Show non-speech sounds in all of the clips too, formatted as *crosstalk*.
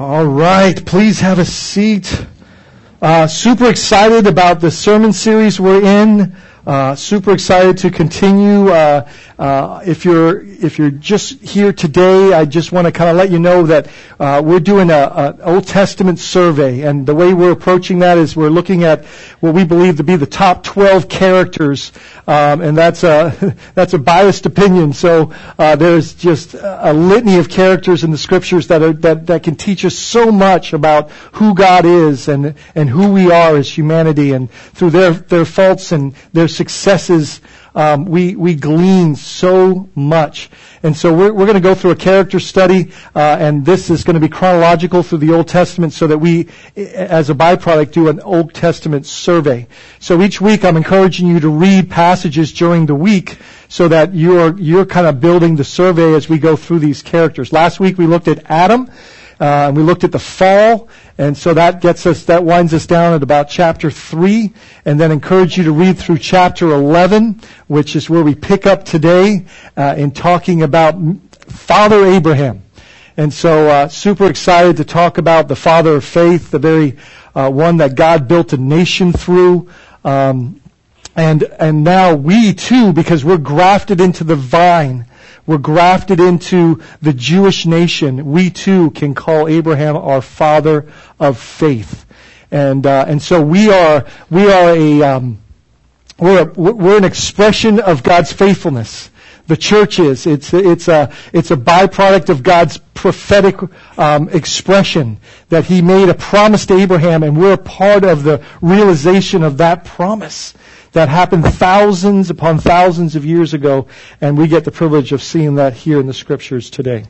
All right, please have a seat. Uh, super excited about the sermon series we're in. Uh, super excited to continue. Uh, uh, if you're if you're just here today, I just want to kind of let you know that uh, we're doing an Old Testament survey, and the way we're approaching that is we're looking at what we believe to be the top 12 characters, um, and that's a *laughs* that's a biased opinion. So uh, there's just a litany of characters in the scriptures that are that that can teach us so much about who God is and and who we are as humanity, and through their their faults and their successes, um, we we glean so much. And so we're we're going to go through a character study, uh, and this is going to be chronological through the Old Testament, so that we, as a byproduct, do an Old Testament survey. So each week, I'm encouraging you to read passages during the week, so that you're you're kind of building the survey as we go through these characters. Last week we looked at Adam. Uh, and we looked at the fall, and so that gets us, that winds us down at about chapter 3, and then encourage you to read through chapter 11, which is where we pick up today uh, in talking about Father Abraham. And so, uh, super excited to talk about the father of faith, the very uh, one that God built a nation through. Um, and and now we too, because we're grafted into the vine, we're grafted into the Jewish nation. We too can call Abraham our father of faith. And, uh, and so we are, we are a, um, we're, a, we're an expression of God's faithfulness. The church is. It's, it's a, it's a byproduct of God's prophetic um, expression that He made a promise to Abraham, and we're a part of the realization of that promise that happened thousands upon thousands of years ago, and we get the privilege of seeing that here in the scriptures today.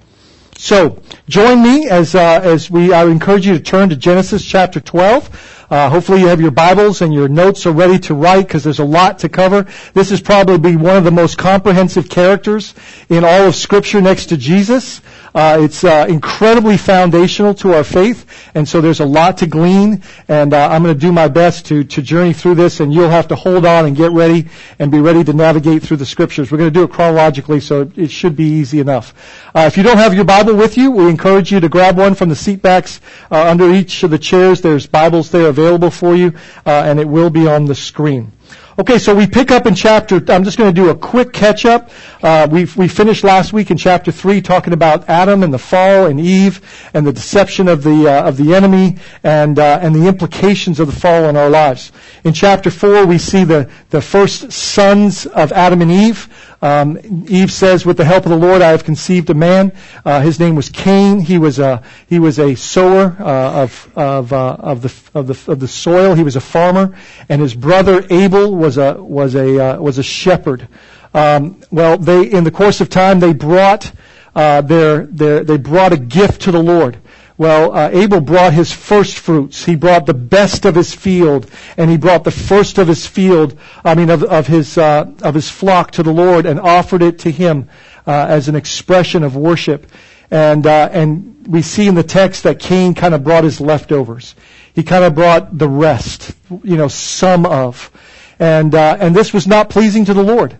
So, join me as uh, as we. I encourage you to turn to Genesis chapter 12. Uh, hopefully, you have your Bibles and your notes are ready to write because there's a lot to cover. This is probably one of the most comprehensive characters in all of Scripture next to Jesus. Uh, it's uh, incredibly foundational to our faith, and so there's a lot to glean. And uh, I'm going to do my best to to journey through this, and you'll have to hold on and get ready and be ready to navigate through the scriptures. We're going to do it chronologically, so it should be easy enough. Uh, if you don't have your Bible with you, we encourage you to grab one from the seat backs uh, under each of the chairs. There's Bibles there available for you, uh, and it will be on the screen. Okay, so we pick up in chapter, I'm just going to do a quick catch up. Uh, we we finished last week in chapter 3 talking about Adam and the fall and Eve and the deception of the, uh, of the enemy and, uh, and the implications of the fall in our lives. In chapter 4 we see the, the first sons of Adam and Eve. Um, Eve says, "With the help of the Lord, I have conceived a man. Uh, his name was Cain. He was a he was a sower uh, of of uh, of the of the of the soil. He was a farmer, and his brother Abel was a was a uh, was a shepherd. Um, well, they in the course of time they brought uh, their their they brought a gift to the Lord. Well, uh, Abel brought his first fruits. He brought the best of his field, and he brought the first of his field, I mean, of, of his uh, of his flock to the Lord, and offered it to him uh, as an expression of worship. And uh, and we see in the text that Cain kind of brought his leftovers. He kind of brought the rest, you know, some of, and uh, and this was not pleasing to the Lord.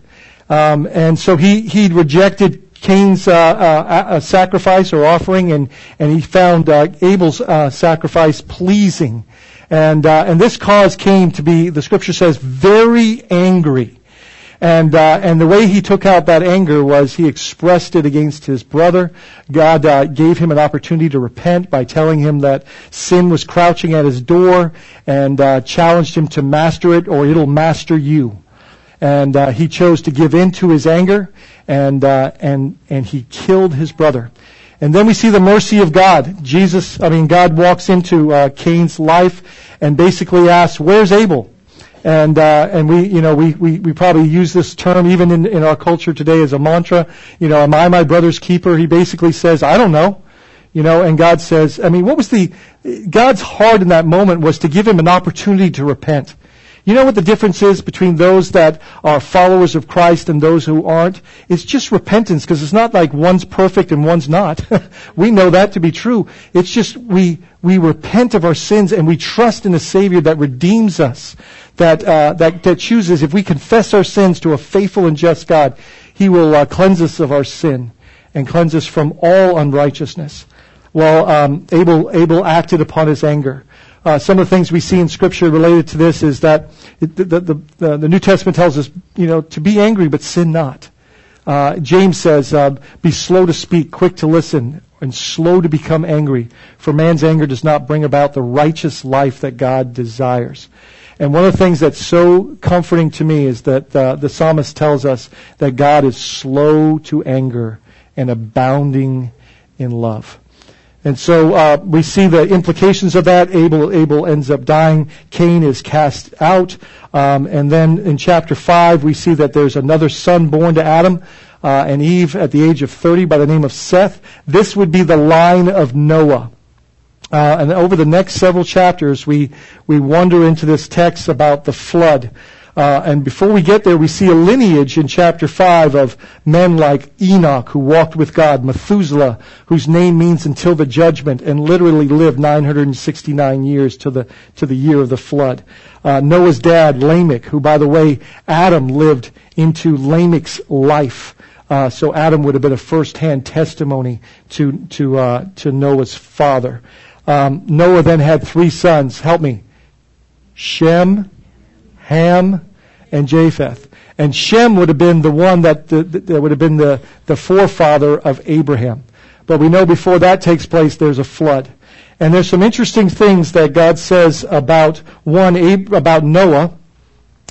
Um, and so he he rejected Cain's uh, uh, sacrifice or offering, and and he found uh, Abel's uh, sacrifice pleasing, and uh, and this caused Cain to be, the Scripture says, very angry, and uh, and the way he took out that anger was he expressed it against his brother. God gave him an opportunity to repent by telling him that sin was crouching at his door, and challenged him to master it, or it'll master you and uh, he chose to give in to his anger and, uh, and, and he killed his brother. And then we see the mercy of God. Jesus, I mean, God walks into uh, Cain's life and basically asks, "Where's Abel?" And uh, and we, you know, we, we, we probably use this term even in, in our culture today as a mantra. You know, am I my brother's keeper? He basically says, "I don't know." You know, and God says, I mean, what was the God's heart in that moment was to give him an opportunity to repent. You know what the difference is between those that are followers of Christ and those who aren't? It's just repentance because it's not like one's perfect and one's not. *laughs* we know that to be true. It's just we, we repent of our sins and we trust in a Savior that redeems us, that, uh, that, that chooses, if we confess our sins to a faithful and just God, He will uh, cleanse us of our sin and cleanse us from all unrighteousness. well, um, Abel, Abel acted upon his anger. Uh, some of the things we see in Scripture related to this is that it, the, the, the, the, New Testament tells us, you know, to be angry but sin not. Uh, James says, uh, be slow to speak, quick to listen, and slow to become angry, for man's anger does not bring about the righteous life that God desires. And one of the things that's so comforting to me is that uh, the psalmist tells us that God is slow to anger and abounding in love. And so uh, we see the implications of that. Abel, Abel ends up dying. Cain is cast out. Um, and then in chapter 5, we see that there's another son born to Adam uh, and Eve at the age of 30 by the name of Seth. This would be the line of Noah. Uh, and over the next several chapters, we, we wander into this text about the flood. Uh, and before we get there, we see a lineage in chapter 5 of men like Enoch, who walked with God, Methuselah, whose name means until the judgment, and literally lived 969 years to the, to the year of the flood. Uh, Noah's dad, Lamech, who, by the way, Adam lived into Lamech's life. Uh, so Adam would have been a first-hand testimony to to uh, to Noah's father. Um, Noah then had three sons. Help me. Shem, Ham, and Japheth. And Shem would have been the one that, that would have been the, the forefather of Abraham. But we know before that takes place, there's a flood. And there's some interesting things that God says about one, about Noah.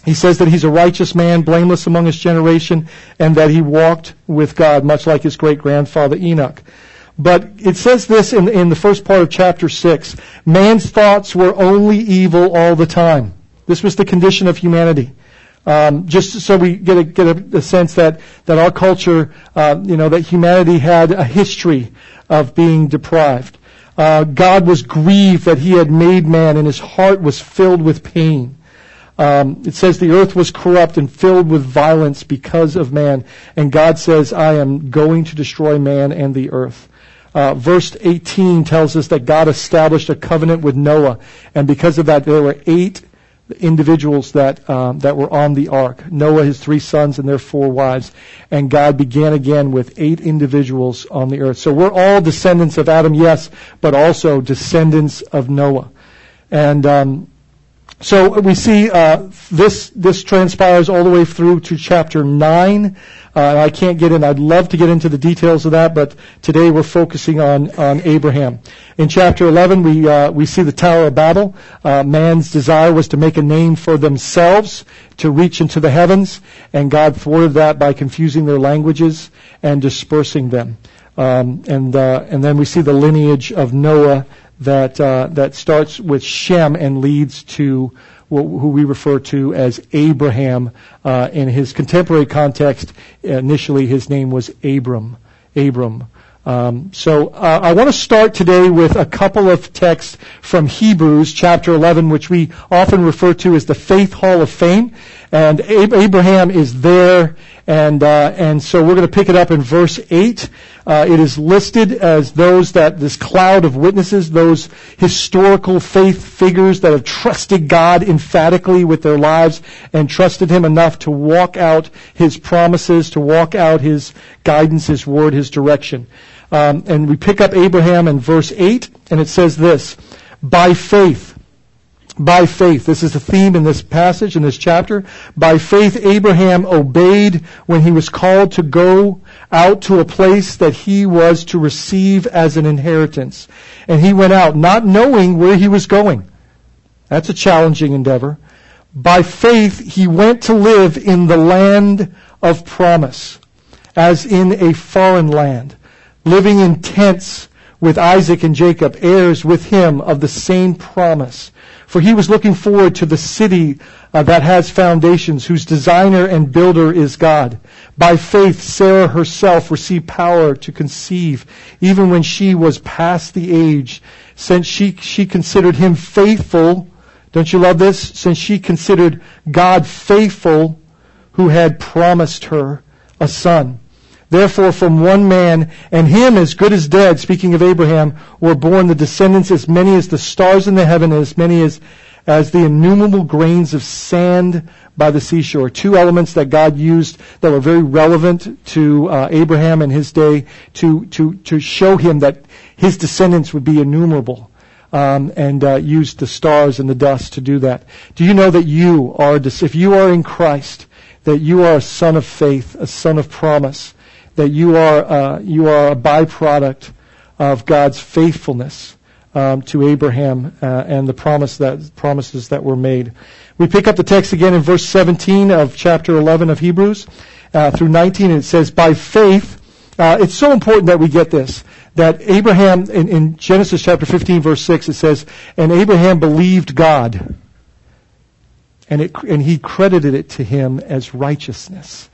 He says that he's a righteous man, blameless among his generation, and that he walked with God, much like his great grandfather Enoch. But it says this in, in the first part of chapter 6. Man's thoughts were only evil all the time. This was the condition of humanity. Um, just so we get a, get a, a, sense that, that our culture, uh, you know, that humanity had a history of being deprived. Uh, God was grieved that he had made man and his heart was filled with pain. Um, it says the earth was corrupt and filled with violence because of man. And God says, I am going to destroy man and the earth. Uh, verse 18 tells us that God established a covenant with Noah, and because of that, there were eight individuals that um, that were on the ark. Noah, his three sons, and their four wives, and God began again with eight individuals on the earth. So we're all descendants of Adam, yes, but also descendants of Noah, and. Um, so we see uh, this this transpires all the way through to chapter nine. Uh, I can't get in. I'd love to get into the details of that, but today we're focusing on on Abraham. In chapter 11, we uh, we see the Tower of Babel. Uh, man's desire was to make a name for themselves, to reach into the heavens, and God thwarted that by confusing their languages and dispersing them. Um, and uh, and then we see the lineage of Noah that uh, that starts with Shem and leads to who we refer to as Abraham. Uh, in his contemporary context, initially his name was Abram. Abram. Um, so uh, I want to start today with a couple of texts from Hebrews chapter 11, which we often refer to as the Faith Hall of Fame. And Abraham is there, and uh, and so we're going to pick it up in verse eight. Uh, it is listed as those that this cloud of witnesses, those historical faith figures that have trusted God emphatically with their lives and trusted Him enough to walk out His promises, to walk out His guidance, His word, His direction. Um, and we pick up Abraham in verse eight, and it says this: By faith by faith. This is the theme in this passage, in this chapter. By faith, Abraham obeyed when he was called to go out to a place that he was to receive as an inheritance. And he went out not knowing where he was going. That's a challenging endeavor. By faith, he went to live in the land of promise, as in a foreign land, living in tents with Isaac and Jacob, heirs with him of the same promise. For he was looking forward to the city uh, that has foundations, whose designer and builder is God. By faith, Sarah herself received power to conceive, even when she was past the age, since she, she considered him faithful. Don't you love this? Since she considered God faithful, who had promised her a son. Therefore, from one man, and him as good as dead, speaking of Abraham, were born the descendants as many as the stars in the heaven, as many as, as the innumerable grains of sand by the seashore. Two elements that God used that were very relevant to uh, Abraham in his day to, to, to show him that his descendants would be innumerable. Um, and uh, used the stars and the dust to do that. Do you know that you are, if you are in Christ, that you are a son of faith, a son of promise, that you are uh, you are a byproduct of God's faithfulness um, to Abraham uh, and the promise that promises that were made. We pick up the text again in verse 17 of chapter 11 of Hebrews uh, through 19, and it says, "By faith." Uh, it's so important that we get this that Abraham in, in Genesis chapter 15 verse 6 it says, "And Abraham believed God." and, it, and he credited it to him as righteousness.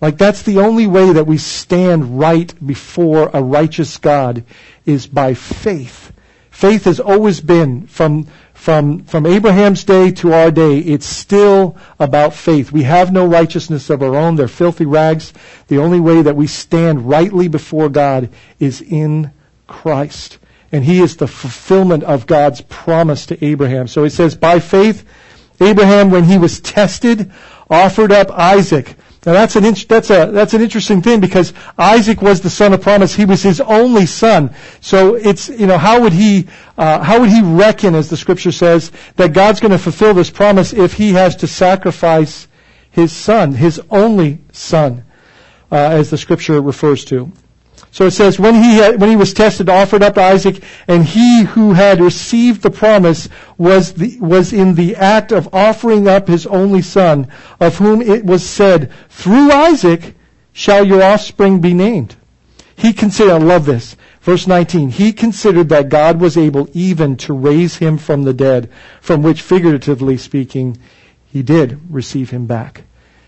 Like that's the only way that we stand right before a righteous God is by faith. Faith has always been from from from Abraham's day to our day, it's still about faith. We have no righteousness of our own. They're filthy rags. The only way that we stand rightly before God is in Christ. And he is the fulfillment of God's promise to Abraham. So it says, by faith, Abraham, when he was tested, offered up Isaac. Now that's an, that's a, that's an interesting thing because Isaac was the son of promise. He was his only son. So it's, you know, how would he, uh, how would he reckon, as the scripture says, that God's going to fulfill this promise if he has to sacrifice his son, his only son, uh, as the scripture refers to. So it says, when he, had, when he was tested, offered up Isaac, and he who had received the promise was, the, was in the act of offering up his only son, of whom it was said, through Isaac shall your offspring be named. He considered, I love this, verse 19, he considered that God was able even to raise him from the dead, from which figuratively speaking, he did receive him back.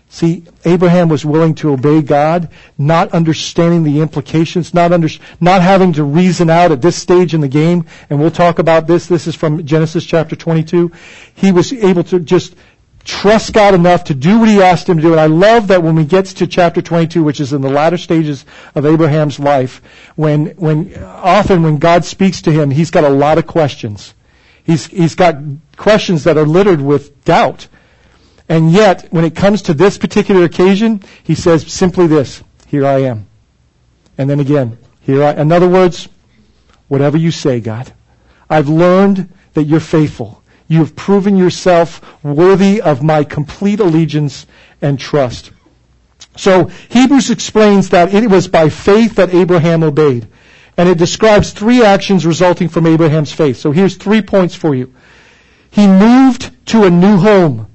See, Abraham was willing to obey God, not understanding the implications, not under, not having to reason out at this stage in the game, and we'll talk about this. This is from Genesis chapter 22. He was able to just trust God enough to do what he asked him to do. And I love that when we get to chapter 22, which is in the latter stages of Abraham's life, when, when, often when God speaks to him, he's got a lot of questions. He's, he's got questions that are littered with doubt. And yet, when it comes to this particular occasion, he says simply this, here I am. And then again, here I, in other words, whatever you say, God. I've learned that you're faithful. You have proven yourself worthy of my complete allegiance and trust. So Hebrews explains that it was by faith that Abraham obeyed. And it describes three actions resulting from Abraham's faith. So here's three points for you. He moved to a new home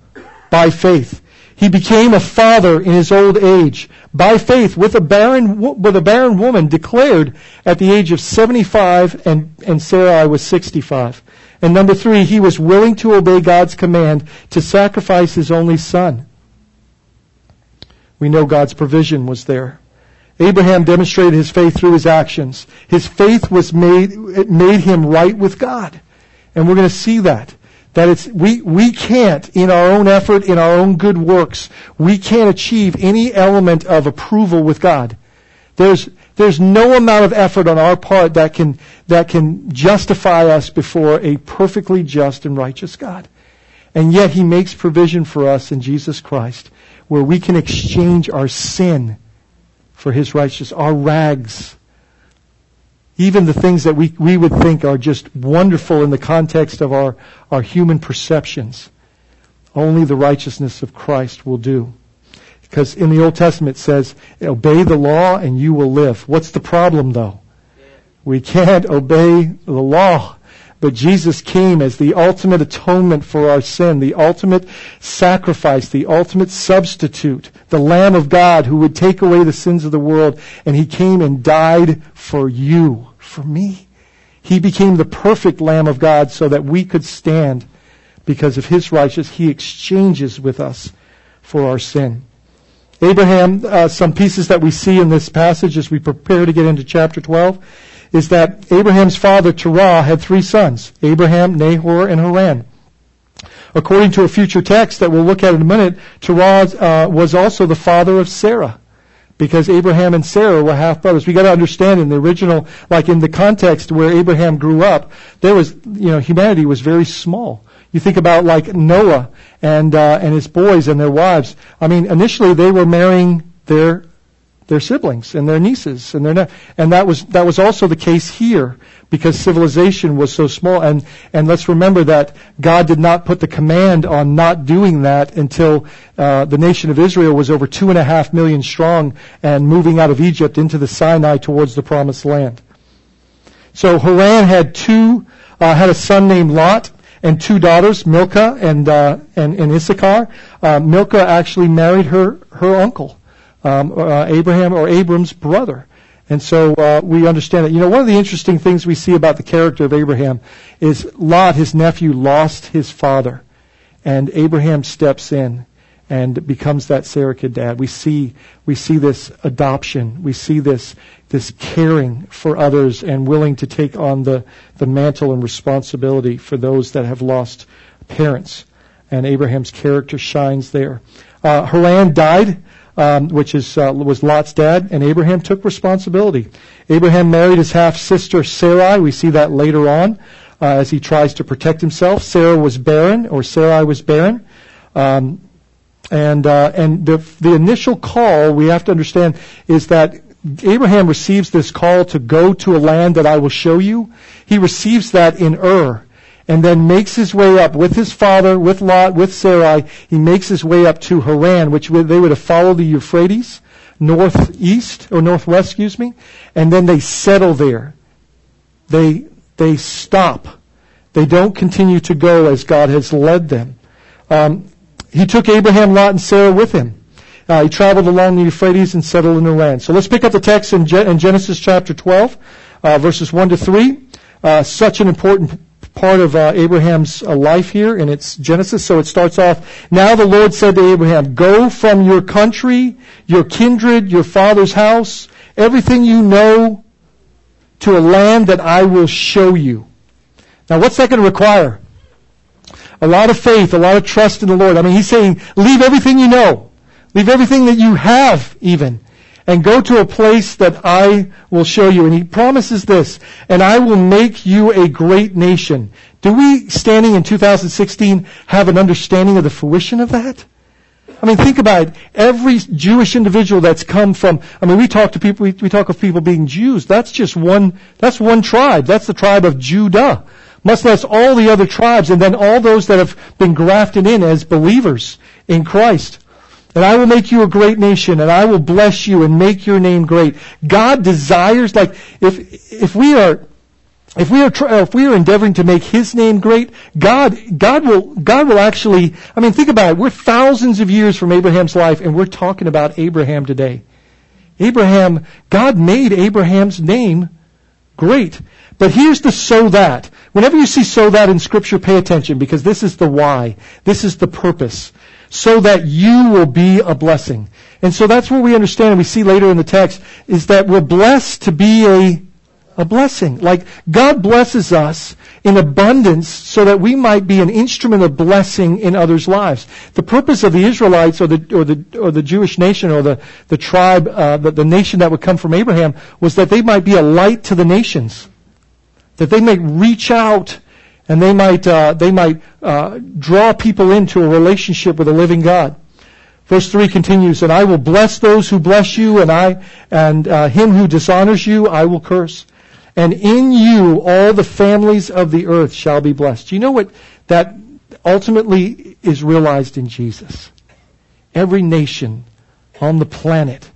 by faith. He became a father in his old age by faith with a barren, with a barren woman declared at the age of 75 and, and Sarai was 65. And number three, he was willing to obey God's command to sacrifice his only son. We know God's provision was there. Abraham demonstrated his faith through his actions. His faith was made, it made him right with God. And we're going to see that. That it's, we, we can't, in our own effort, in our own good works, we can't achieve any element of approval with God. There's, there's no amount of effort on our part that can, that can justify us before a perfectly just and righteous God. And yet He makes provision for us in Jesus Christ where we can exchange our sin for His righteousness, our rags even the things that we, we would think are just wonderful in the context of our, our human perceptions, only the righteousness of Christ will do. Because in the Old Testament it says, obey the law and you will live. What's the problem though? We can't obey the law. But Jesus came as the ultimate atonement for our sin, the ultimate sacrifice, the ultimate substitute, the Lamb of God who would take away the sins of the world. And He came and died for you for me. He became the perfect Lamb of God so that we could stand because of his righteousness. He exchanges with us for our sin. Abraham, uh, some pieces that we see in this passage as we prepare to get into chapter 12 is that Abraham's father Terah had three sons, Abraham, Nahor, and Haran. According to a future text that we'll look at in a minute, Terah uh, was also the father of Sarah because Abraham and Sarah were half brothers. We got to understand in the original, like in the context where Abraham grew up, there was, you know, humanity was very small. You think about like Noah and uh, and his boys and their wives. I mean, initially they were marrying their their siblings and their nieces and their ne- and that was that was also the case here because civilization was so small and and let's remember that God did not put the command on not doing that until uh, the nation of Israel was over two and a half million strong and moving out of Egypt into the Sinai towards the promised land. So Haran had two uh, had a son named Lot and two daughters, Milcah and uh, and, and Iscah. Uh, Milcah actually married her her uncle um, uh, Abraham or Abram's brother. And so uh, we understand that. You know, one of the interesting things we see about the character of Abraham is Lot, his nephew, lost his father, and Abraham steps in and becomes that surrogate dad. We see we see this adoption. We see this this caring for others and willing to take on the the mantle and responsibility for those that have lost parents. And Abraham's character shines there. Uh, Haran died um, which is uh, was Lot's dad, and Abraham took responsibility. Abraham married his half sister Sarai. We see that later on uh, as he tries to protect himself. Sarah was barren, or Sarai was barren. Um, and uh, and the the initial call we have to understand is that Abraham receives this call to go to a land that I will show you. He receives that in Ur and then makes his way up with his father, with Lot, with Sarai. He makes his way up to Haran, which they would have followed the Euphrates northeast or northwest, excuse me, and then they settle there. They they stop. They don't continue to go as God has led them. Um, he took Abraham, Lot, and Sarah with him. Uh, he traveled along the Euphrates and settled in Haran. So let's pick up the text in, in Genesis chapter 12, uh, verses 1 to 3. Uh, such an important part of uh, Abraham's uh, life here in its Genesis. So it starts off, Now the Lord said to Abraham, Go from your country, your kindred, your father's house, everything you know, to a land that I will show you. Now what's that going to require? A lot of faith, a lot of trust in the Lord. I mean, he's saying, leave everything you know. Leave everything that you have even and go to a place that I will show you. And he promises this, and I will make you a great nation. Do we, standing in 2016, have an understanding of the fruition of that? I mean, think about it. Every Jewish individual that's come from, I mean, we talk to people, we, we talk of people being Jews. That's just one, that's one tribe. That's the tribe of Judah. Much less all the other tribes, and then all those that have been grafted in as believers in Christ. And I will make you a great nation, and I will bless you and make your name great. God desires, like, if, if we are, if we are, if we are endeavoring to make His name great, God, God will, God will actually, I mean, think about it. We're thousands of years from Abraham's life, and we're talking about Abraham today. Abraham, God made Abraham's name great. But here's the so that. Whenever you see so that in scripture, pay attention because this is the why. This is the purpose so that you will be a blessing. And so that's what we understand and we see later in the text is that we're blessed to be a, a blessing. Like God blesses us in abundance so that we might be an instrument of blessing in others' lives. The purpose of the Israelites or the, or the, or the Jewish nation or the, the tribe, uh, the, the nation that would come from Abraham was that they might be a light to the nations. That they may reach out and they might uh, they might uh, draw people into a relationship with a living God. Verse three continues, "And I will bless those who bless you, and I and uh, him who dishonors you I will curse. And in you all the families of the earth shall be blessed." Do you know what that ultimately is realized in Jesus? Every nation on the planet.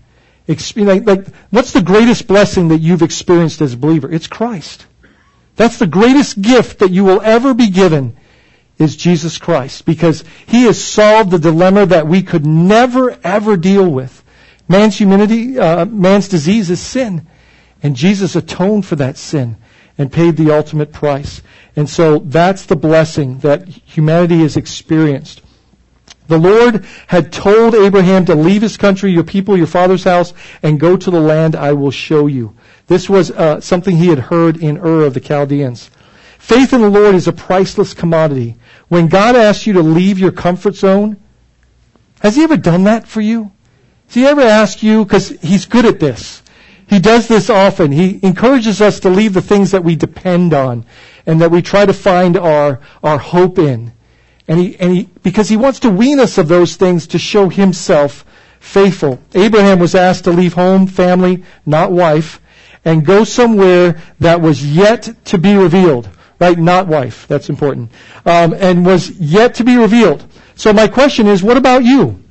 Like, like, what's the greatest blessing that you've experienced as a believer? It's Christ. That's the greatest gift that you will ever be given is Jesus Christ because he has solved the dilemma that we could never ever deal with. Man's humanity, uh, man's disease is sin. And Jesus atoned for that sin and paid the ultimate price. And so that's the blessing that humanity has experienced. The Lord had told Abraham to leave his country, your people, your father's house, and go to the land I will show you. This was uh, something he had heard in Ur of the Chaldeans. Faith in the Lord is a priceless commodity. When God asks you to leave your comfort zone, has he ever done that for you? Has he ever asked you, because he's good at this. He does this often. He encourages us to leave the things that we depend on and that we try to find our, our hope in. And he, and he, because he wants to wean us of those things to show himself faithful. Abraham was asked to leave home, family, not wife, and go somewhere that was yet to be revealed. Right? Not wife. That's important. Um, and was yet to be revealed. So my question is, what about you?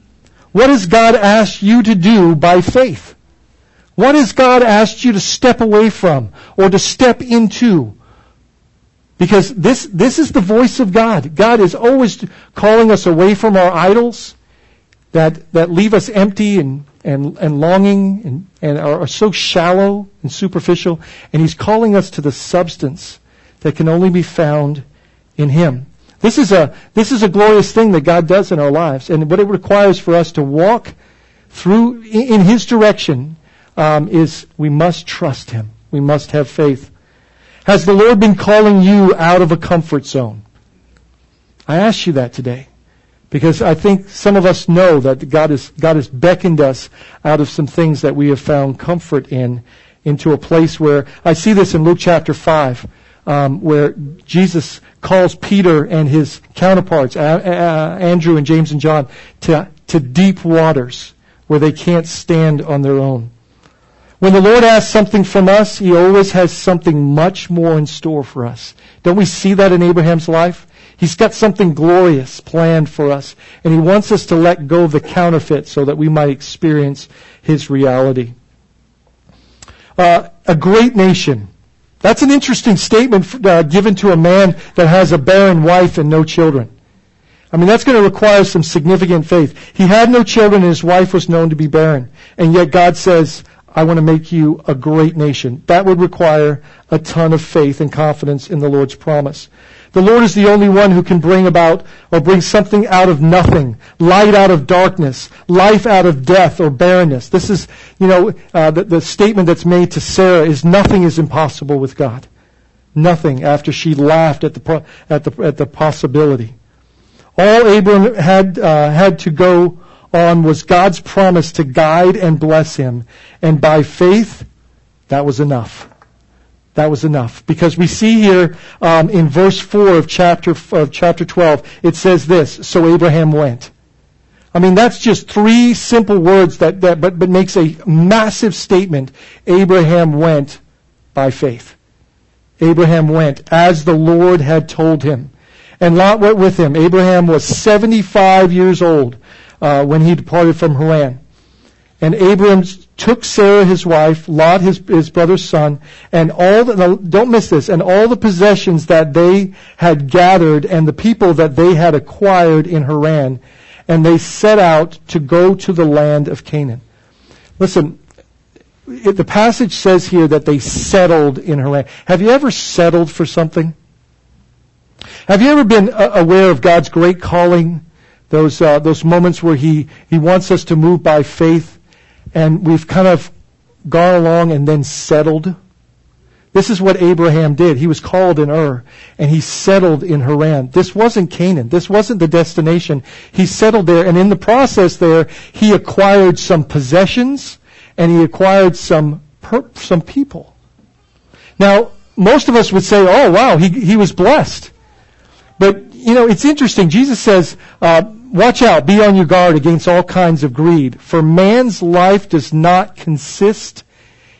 What has God asked you to do by faith? What has God asked you to step away from or to step into? Because this, this is the voice of God. God is always calling us away from our idols that, that leave us empty and, and, and longing and, and are, are so shallow and superficial. And He's calling us to the substance that can only be found in Him. This is a, this is a glorious thing that God does in our lives. And what it requires for us to walk through in His direction um, is we must trust Him. We must have faith. Has the Lord been calling you out of a comfort zone? I ask you that today. Because I think some of us know that God has, God has beckoned us out of some things that we have found comfort in, into a place where, I see this in Luke chapter 5, um, where Jesus calls Peter and his counterparts, Andrew and James and John, to, to deep waters where they can't stand on their own. When the Lord asks something from us, He always has something much more in store for us. Don't we see that in Abraham's life? He's got something glorious planned for us, and He wants us to let go of the counterfeit so that we might experience His reality. Uh, a great nation. That's an interesting statement uh, given to a man that has a barren wife and no children. I mean, that's going to require some significant faith. He had no children and his wife was known to be barren. And yet God says, I want to make you a great nation. That would require a ton of faith and confidence in the Lord's promise. The Lord is the only one who can bring about or bring something out of nothing, light out of darkness, life out of death or barrenness. This is, you know, uh, the, the statement that's made to Sarah is nothing is impossible with God. Nothing after she laughed at the, at the, at the possibility. All Abram had, uh, had to go on was God's promise to guide and bless him. And by faith, that was enough. That was enough. Because we see here um, in verse 4 of chapter, of chapter 12, it says this, so Abraham went. I mean, that's just three simple words that, that but, but makes a massive statement. Abraham went by faith. Abraham went as the Lord had told him. And Lot went with him. Abraham was 75 years old uh, when he departed from Haran. And Abram took Sarah his wife, Lot his, his brother's son, and all the, don't miss this, and all the possessions that they had gathered and the people that they had acquired in Haran, and they set out to go to the land of Canaan. Listen, it, the passage says here that they settled in Haran. Have you ever settled for something? Have you ever been uh, aware of God's great calling? Those, uh, those moments where he, he wants us to move by faith and we've kind of gone along and then settled. This is what Abraham did. He was called in Ur, and he settled in Haran. This wasn't Canaan. This wasn't the destination. He settled there, and in the process there, he acquired some possessions, and he acquired some per- some people. Now, most of us would say, "Oh, wow, he he was blessed." But you know, it's interesting. Jesus says, uh, Watch out, be on your guard against all kinds of greed, for man's life does not consist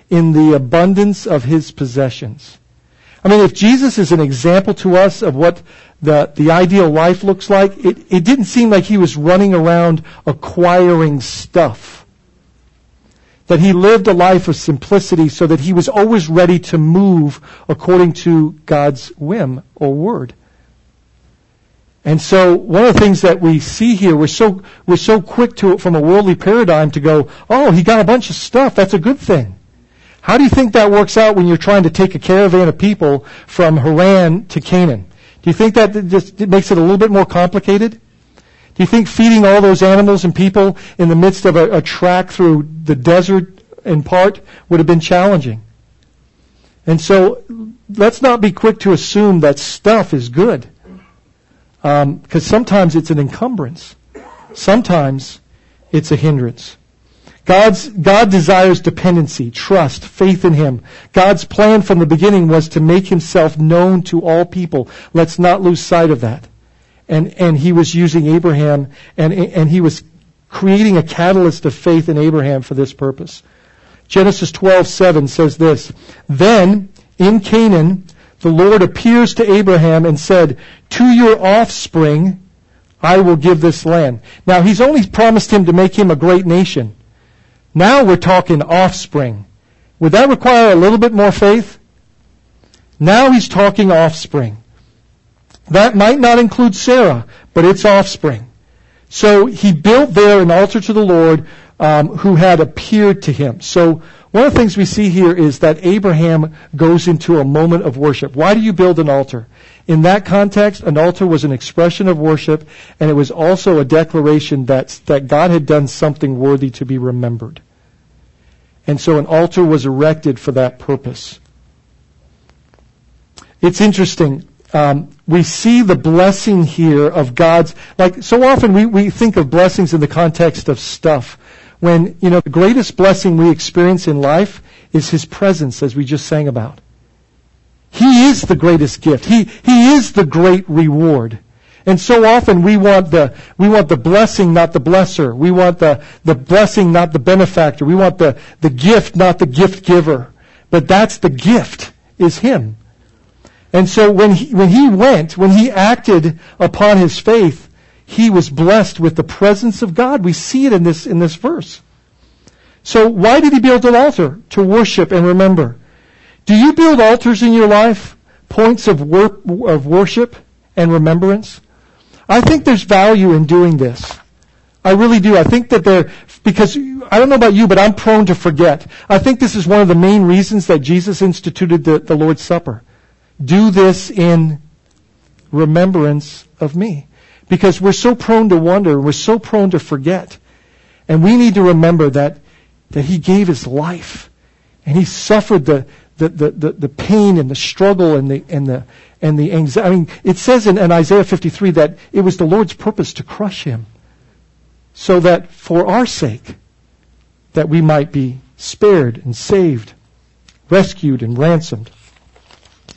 in the abundance of his possessions. I mean, if Jesus is an example to us of what the, the ideal life looks like, it, it didn't seem like he was running around acquiring stuff. That he lived a life of simplicity so that he was always ready to move according to God's whim or word. And so one of the things that we see here, we're so, we're so quick to, from a worldly paradigm to go, oh, he got a bunch of stuff. That's a good thing. How do you think that works out when you're trying to take a caravan of people from Haran to Canaan? Do you think that just makes it a little bit more complicated? Do you think feeding all those animals and people in the midst of a, a track through the desert in part would have been challenging? And so let's not be quick to assume that stuff is good. Because um, sometimes it's an encumbrance. Sometimes it's a hindrance. God's, God desires dependency, trust, faith in Him. God's plan from the beginning was to make Himself known to all people. Let's not lose sight of that. and, and he was using Abraham, and, and he was creating a catalyst of faith in Abraham for this purpose. Genesis 12:7 says this, Then in Canaan the Lord appears to Abraham and said, To your offspring I will give this land. Now he's only promised him to make him a great nation. Now we're talking offspring. Would that require a little bit more faith? Now he's talking offspring. That might not include Sarah, but it's offspring. So he built there an altar to the Lord um, who had appeared to him. So one of the things we see here is that Abraham goes into a moment of worship. Why do you build an altar? In that context, an altar was an expression of worship, and it was also a declaration that, that God had done something worthy to be remembered. And so an altar was erected for that purpose. It's interesting. Um, we see the blessing here of God's, like so often we, we think of blessings in the context of stuff. When, you know, the greatest blessing we experience in life is His presence, as we just sang about. He is the greatest gift. He, he is the great reward. And so often we want the, we want the blessing, not the blesser. We want the, the blessing, not the benefactor. We want the, the gift, not the gift giver. But that's the gift, is Him. And so when he, when he went, when he acted upon his faith, he was blessed with the presence of God. We see it in this, in this verse. So why did he build an altar? To worship and remember. Do you build altars in your life? Points of, wor- of worship and remembrance? I think there's value in doing this. I really do. I think that there, because I don't know about you, but I'm prone to forget. I think this is one of the main reasons that Jesus instituted the, the Lord's Supper. Do this in remembrance of me. Because we're so prone to wonder, we're so prone to forget. And we need to remember that, that He gave His life. And He suffered the, the, the, the, the pain and the struggle and the, and the, and the anxiety. I mean, it says in, in Isaiah 53 that it was the Lord's purpose to crush Him. So that for our sake, that we might be spared and saved, rescued and ransomed.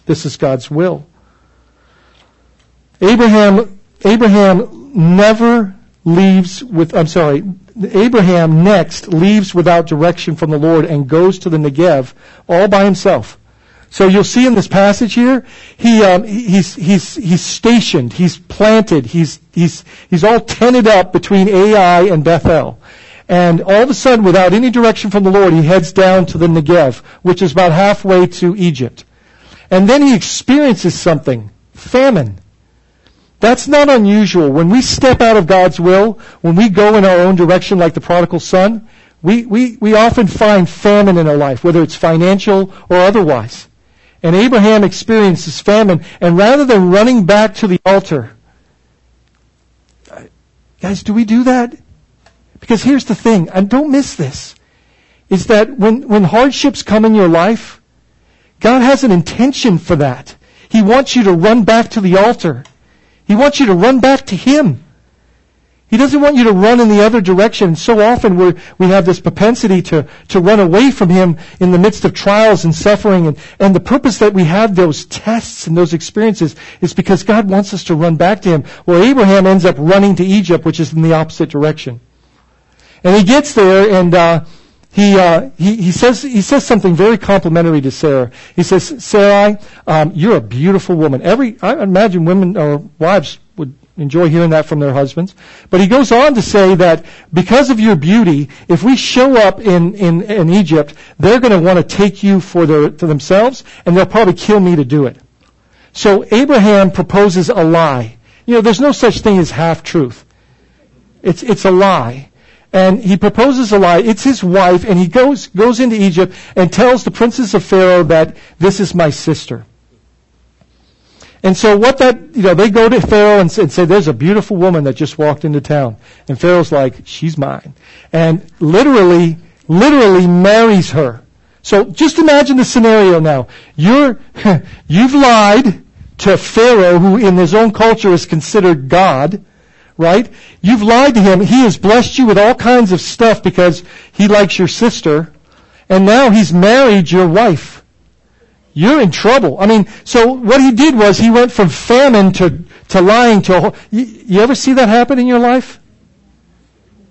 This is God's will. Abraham, Abraham never leaves with, I'm sorry, Abraham next leaves without direction from the Lord and goes to the Negev all by himself. So you'll see in this passage here, he, um, he's, he's, he's stationed, he's planted, he's, he's, he's all tented up between Ai and Bethel. And all of a sudden, without any direction from the Lord, he heads down to the Negev, which is about halfway to Egypt. And then he experiences something. Famine. That's not unusual. When we step out of God's will, when we go in our own direction like the prodigal son, we, we, we often find famine in our life, whether it's financial or otherwise. And Abraham experiences famine, and rather than running back to the altar, guys, do we do that? Because here's the thing, and don't miss this, is that when, when hardships come in your life, God has an intention for that. He wants you to run back to the altar. He wants you to run back to Him. He doesn't want you to run in the other direction. So often we we have this propensity to, to run away from Him in the midst of trials and suffering. And, and the purpose that we have those tests and those experiences is because God wants us to run back to Him. Well, Abraham ends up running to Egypt, which is in the opposite direction. And he gets there and, uh, he, uh, he, he, says, he says something very complimentary to Sarah. He says, Sarai, um, you're a beautiful woman. Every, I imagine women or wives would enjoy hearing that from their husbands. But he goes on to say that because of your beauty, if we show up in, in, in Egypt, they're going to want to take you for, their, for themselves, and they'll probably kill me to do it. So Abraham proposes a lie. You know, there's no such thing as half truth. It's, it's a lie and he proposes a lie. It's his wife, and he goes, goes into Egypt and tells the princes of Pharaoh that this is my sister. And so what that, you know, they go to Pharaoh and say, and say, there's a beautiful woman that just walked into town. And Pharaoh's like, she's mine. And literally, literally marries her. So just imagine the scenario now. You're, *laughs* you've lied to Pharaoh, who in his own culture is considered God right? You've lied to him. He has blessed you with all kinds of stuff because he likes your sister. And now he's married your wife. you're in trouble. I mean, so what he did was he went from famine to, to lying to, you, you ever see that happen in your life?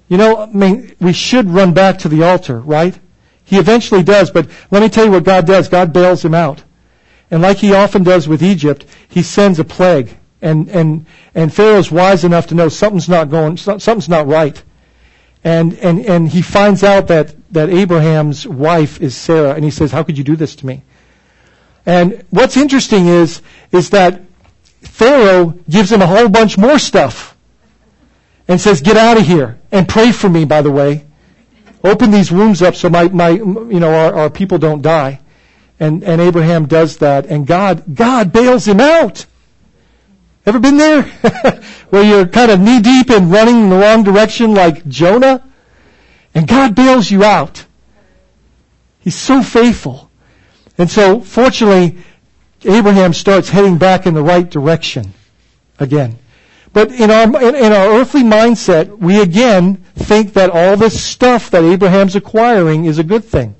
You know, I mean, we should run back to the altar, right? He eventually does, but let me tell you what God does. God bails him out. And like he often does with Egypt, he sends a plague. And, and, and Pharaoh's wise enough to know something's not going, something's not right. And, and, and he finds out that, that Abraham's wife is Sarah, and he says, how could you do this to me? And what's interesting is, is that Pharaoh gives him a whole bunch more stuff and says, get out of here and pray for me, by the way. Open these wombs up so my, my, you know, our, our people don't die. And, and Abraham does that and God, God bails him out. Ever been there? *laughs* Where you're kind of knee deep and running in the wrong direction like Jonah? And God bails you out. He's so faithful. And so, fortunately, Abraham starts heading back in the right direction again. But in our, in, in, our earthly mindset, we again think that all this stuff that Abraham's acquiring is a good thing.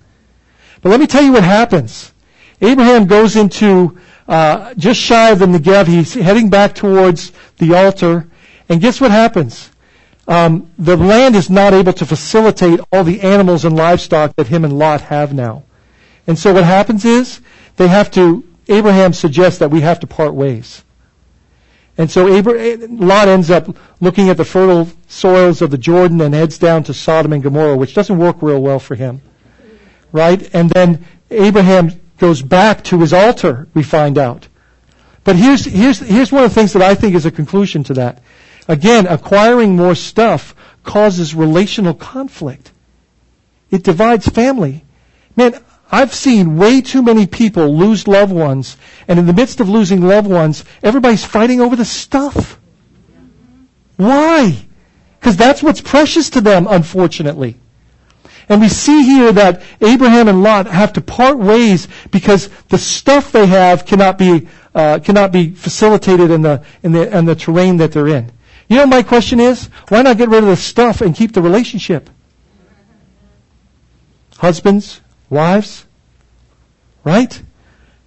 But let me tell you what happens. Abraham goes into uh, just shy of the Negev. He's heading back towards the altar. And guess what happens? Um, the land is not able to facilitate all the animals and livestock that him and Lot have now. And so what happens is they have to, Abraham suggests that we have to part ways. And so Abraham, Lot ends up looking at the fertile soils of the Jordan and heads down to Sodom and Gomorrah, which doesn't work real well for him. Right? And then Abraham goes back to his altar, we find out. But here's, here's, here's one of the things that I think is a conclusion to that. Again, acquiring more stuff causes relational conflict. It divides family. Man, I've seen way too many people lose loved ones, and in the midst of losing loved ones, everybody's fighting over the stuff. Why? Because that's what's precious to them, unfortunately. And we see here that Abraham and Lot have to part ways because the stuff they have cannot be uh, cannot be facilitated in the in the in the terrain that they're in. You know, my question is, why not get rid of the stuff and keep the relationship? Husbands, wives, right?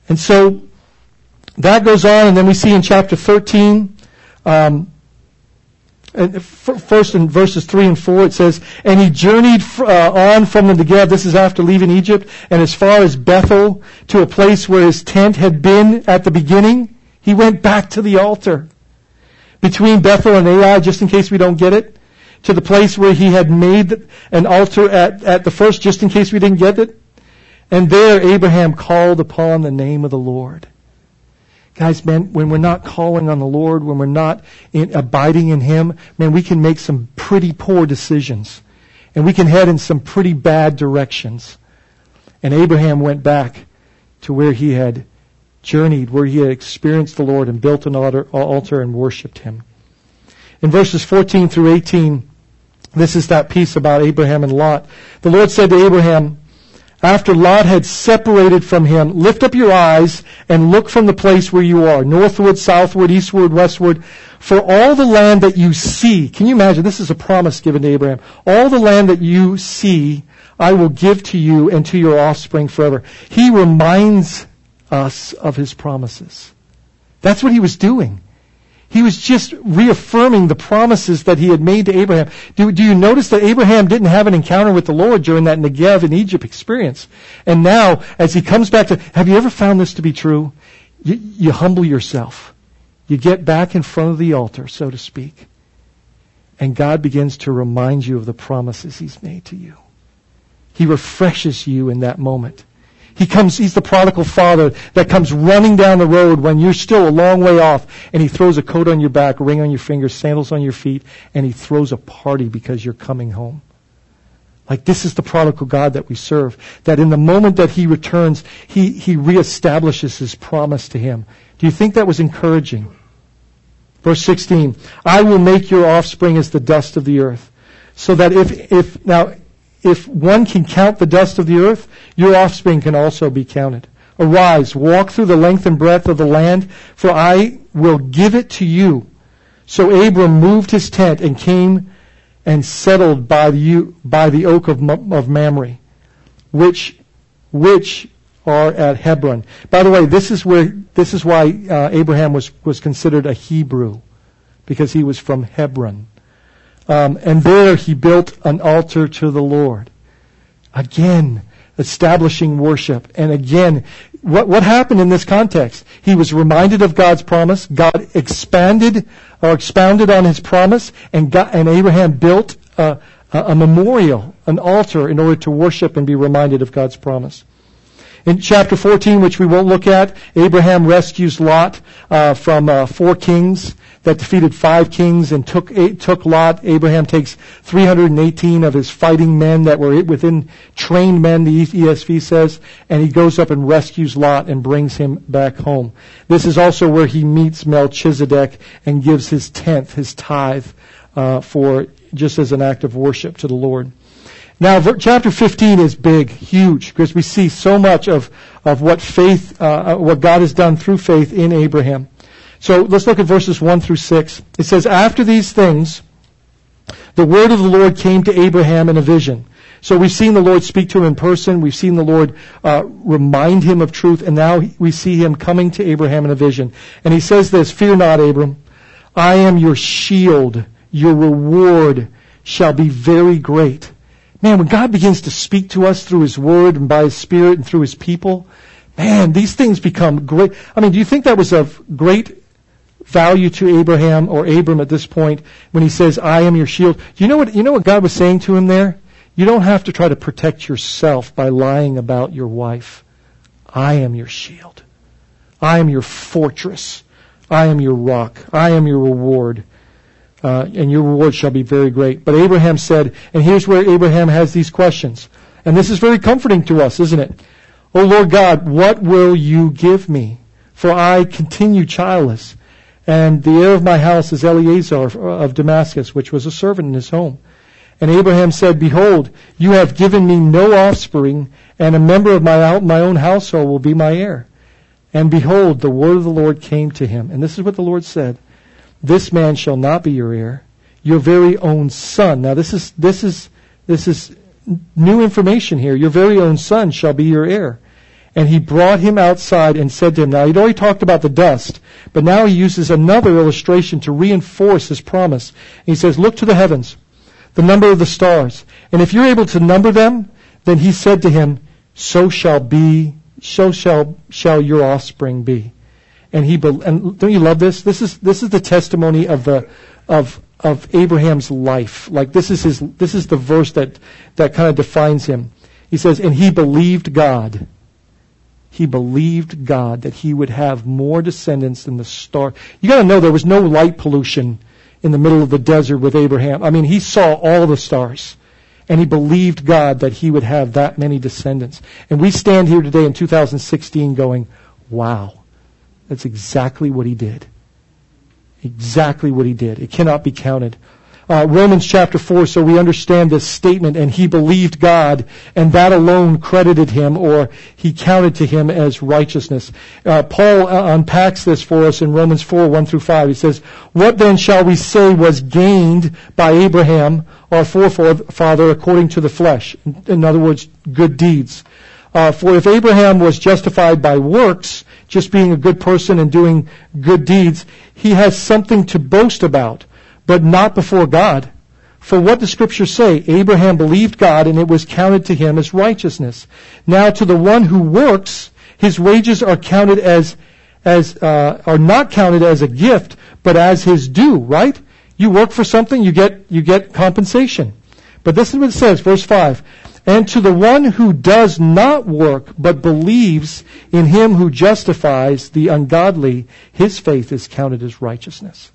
And so that goes on, and then we see in chapter 13, um, first in verses 3 and 4, it says, And he journeyed uh, on from the Negev, this is after leaving Egypt, and as far as Bethel, to a place where his tent had been at the beginning. He went back to the altar. Between Bethel and Ai, just in case we don't get it, to the place where he had made an altar at, at the first, just in case we didn't get it. And there Abraham called upon the name of the Lord. Guys, man, when we're not calling on the Lord, when we're not in, abiding in Him, man, we can make some pretty poor decisions. And we can head in some pretty bad directions. And Abraham went back to where he had journeyed, where he had experienced the Lord and built an altar, and worshiped Him. In verses 14 through 18, this is that piece about Abraham and Lot. The Lord said to Abraham, after Lot had separated from him, lift up your eyes and look from the place where you are, northward, southward, eastward, westward, for all the land that you see. Can you imagine? This is a promise given to Abraham. All the land that you see, I will give to you and to your offspring forever. He reminds us of his promises. That's what he was doing. He was just reaffirming the promises that he had made to Abraham. Do, do you notice that Abraham didn't have an encounter with the Lord during that Negev in Egypt experience? And now, as he comes back to, have you ever found this to be true? You, you humble yourself. You get back in front of the altar, so to speak. And God begins to remind you of the promises he's made to you. He refreshes you in that moment. He comes, he's the prodigal father that comes running down the road when you're still a long way off and he throws a coat on your back, a ring on your finger, sandals on your feet, and he throws a party because you're coming home. Like this is the prodigal God that we serve. That in the moment that he returns, he, he reestablishes his promise to him. Do you think that was encouraging? Verse 16, I will make your offspring as the dust of the earth. So that if, if, now, if one can count the dust of the earth, your offspring can also be counted. Arise, walk through the length and breadth of the land, for I will give it to you. So Abram moved his tent and came and settled by the, by the oak of, of Mamre, which, which are at Hebron. By the way, this is where this is why uh, Abraham was was considered a Hebrew, because he was from Hebron, um, and there he built an altar to the Lord. Again, establishing worship, and again, what what happened in this context? He was reminded of God's promise. God expanded or expounded on His promise, and God, and Abraham built a, a memorial, an altar, in order to worship and be reminded of God's promise. In chapter 14, which we won't look at, Abraham rescues Lot uh, from uh, four kings that defeated five kings and took took Lot. Abraham takes 318 of his fighting men that were within trained men, the ESV says, and he goes up and rescues Lot and brings him back home. This is also where he meets Melchizedek and gives his tenth, his tithe, uh, for just as an act of worship to the Lord. Now, chapter 15 is big, huge, because we see so much of, of what faith, uh, uh, what God has done through faith in Abraham. So let's look at verses 1 through 6. It says, After these things, the word of the Lord came to Abraham in a vision. So we've seen the Lord speak to him in person. We've seen the Lord uh, remind him of truth, and now we see him coming to Abraham in a vision. And he says this, Fear not, Abram. I am your shield. Your reward shall be very great. Man, when God begins to speak to us through His Word and by His Spirit and through His people, man, these things become great. I mean, do you think that was of great value to Abraham or Abram at this point when he says, I am your shield? You know what, you know what God was saying to him there? You don't have to try to protect yourself by lying about your wife. I am your shield. I am your fortress. I am your rock. I am your reward uh, and your reward shall be very great. But Abraham said, and here's where Abraham has these questions. And this is very comforting to us, isn't it? O Lord God, what will you give me? For I continue childless. And the heir of my house is Eleazar of Damascus, which was a servant in his home. And Abraham said, Behold, you have given me no offspring, and a member of my, my own household will be my heir. And behold, the word of the Lord came to him. And this is what the Lord said. This man shall not be your heir, your very own son. Now this is, this is, this is new information here. Your very own son shall be your heir. And he brought him outside and said to him, now he'd already talked about the dust, but now he uses another illustration to reinforce his promise. And he says, look to the heavens, the number of the stars. And if you're able to number them, then he said to him, so shall be, so shall, shall your offspring be and he and don't you love this? This is this is the testimony of the of of Abraham's life. Like this is his this is the verse that that kind of defines him. He says, and he believed God. He believed God that he would have more descendants than the star. You got to know there was no light pollution in the middle of the desert with Abraham. I mean, he saw all the stars. And he believed God that he would have that many descendants. And we stand here today in 2016 going, wow. That's exactly what he did. Exactly what he did. It cannot be counted. Uh, Romans chapter 4, so we understand this statement, and he believed God, and that alone credited him, or he counted to him as righteousness. Uh, Paul uh, unpacks this for us in Romans 4, 1 through 5. He says, What then shall we say was gained by Abraham, our forefather, according to the flesh? In other words, good deeds. Uh, for if Abraham was justified by works, just being a good person and doing good deeds, he has something to boast about, but not before God. For what does scripture say? Abraham believed God and it was counted to him as righteousness. Now to the one who works, his wages are counted as, as, uh, are not counted as a gift, but as his due, right? You work for something, you get, you get compensation. But this is what it says, verse 5. And to the one who does not work, but believes in him who justifies the ungodly, his faith is counted as righteousness.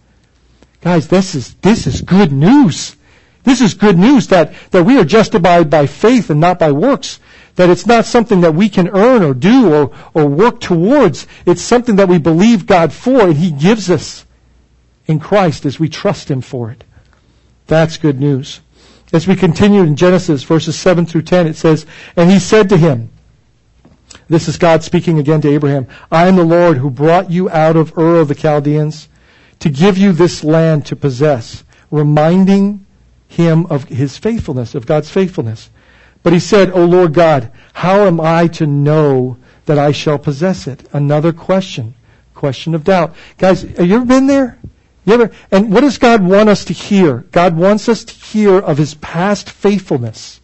Guys, this is, this is good news. This is good news that, that we are justified by faith and not by works. That it's not something that we can earn or do or, or work towards. It's something that we believe God for and He gives us in Christ as we trust Him for it. That's good news. As we continue in Genesis verses 7 through 10, it says, And he said to him, this is God speaking again to Abraham, I am the Lord who brought you out of Ur of the Chaldeans to give you this land to possess, reminding him of his faithfulness, of God's faithfulness. But he said, O Lord God, how am I to know that I shall possess it? Another question. Question of doubt. Guys, have you ever been there? You ever, and what does God want us to hear? God wants us to hear of His past faithfulness.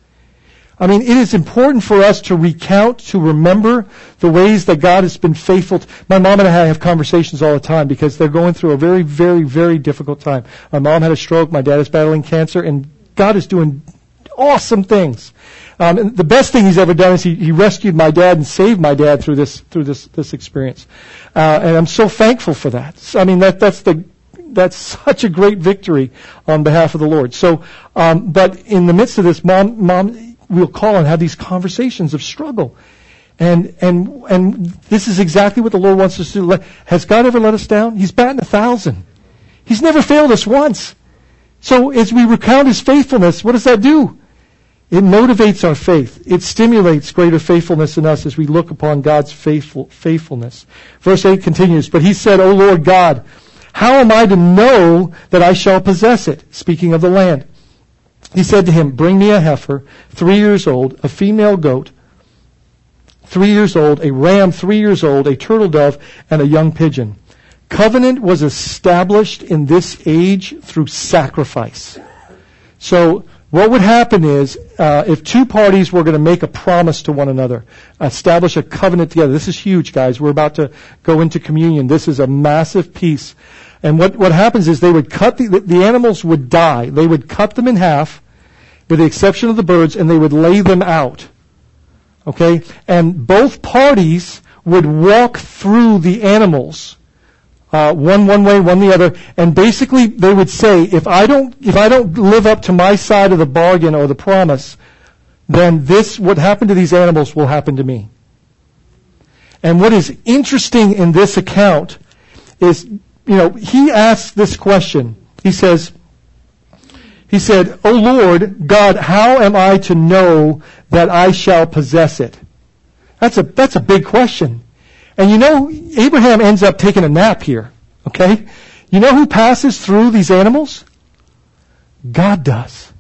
I mean, it is important for us to recount, to remember the ways that God has been faithful. To, my mom and I have conversations all the time because they're going through a very, very, very difficult time. My mom had a stroke. My dad is battling cancer, and God is doing awesome things. Um, and the best thing he's ever done is he, he rescued my dad and saved my dad through this through this this experience, uh, and I'm so thankful for that. So, I mean, that that's the that's *laughs* such a great victory on behalf of the Lord. So, um, but in the midst of this, mom, mom, we'll call and have these conversations of struggle. And, and, and this is exactly what the Lord wants us to do. Has God ever let us down? He's batting a thousand. He's never failed us once. So as we recount His faithfulness, what does that do? It motivates our faith. It stimulates greater faithfulness in us as we look upon God's faithful, faithfulness. Verse 8 continues, But he said, O Lord God, how am I to know that I shall possess it? Speaking of the land. He said to him, Bring me a heifer, three years old, a female goat, three years old, a ram three years old, a turtle dove, and a young pigeon. Covenant was established in this age through sacrifice. So what would happen is, uh, if two parties were going to make a promise to one another, establish a covenant together. This is huge, guys. We're about to go into communion. This is a massive piece. And what, what happens is they would cut the, the animals would die. They would cut them in half, with the exception of the birds, and they would lay them out. Okay? And both parties would walk through the animals uh, one one way, one the other, and basically they would say, if I don't if I don't live up to my side of the bargain or the promise, then this what happened to these animals will happen to me. And what is interesting in this account is, you know, he asks this question. He says, he said, O Lord God, how am I to know that I shall possess it? That's a, that's a big question. And you know, Abraham ends up taking a nap here. Okay? You know who passes through these animals? God does.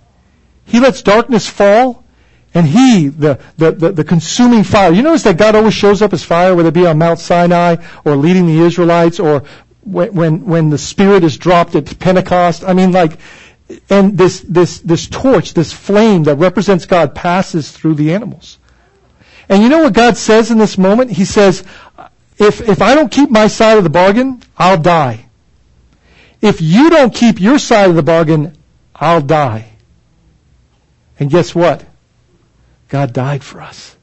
He lets darkness fall, and He, the, the, the, the, consuming fire. You notice that God always shows up as fire, whether it be on Mount Sinai, or leading the Israelites, or when, when, when the Spirit is dropped at Pentecost. I mean, like, and this, this, this torch, this flame that represents God passes through the animals. And you know what God says in this moment? He says, if, if I don't keep my side of the bargain, I'll die. If you don't keep your side of the bargain, I'll die. And guess what? God died for us.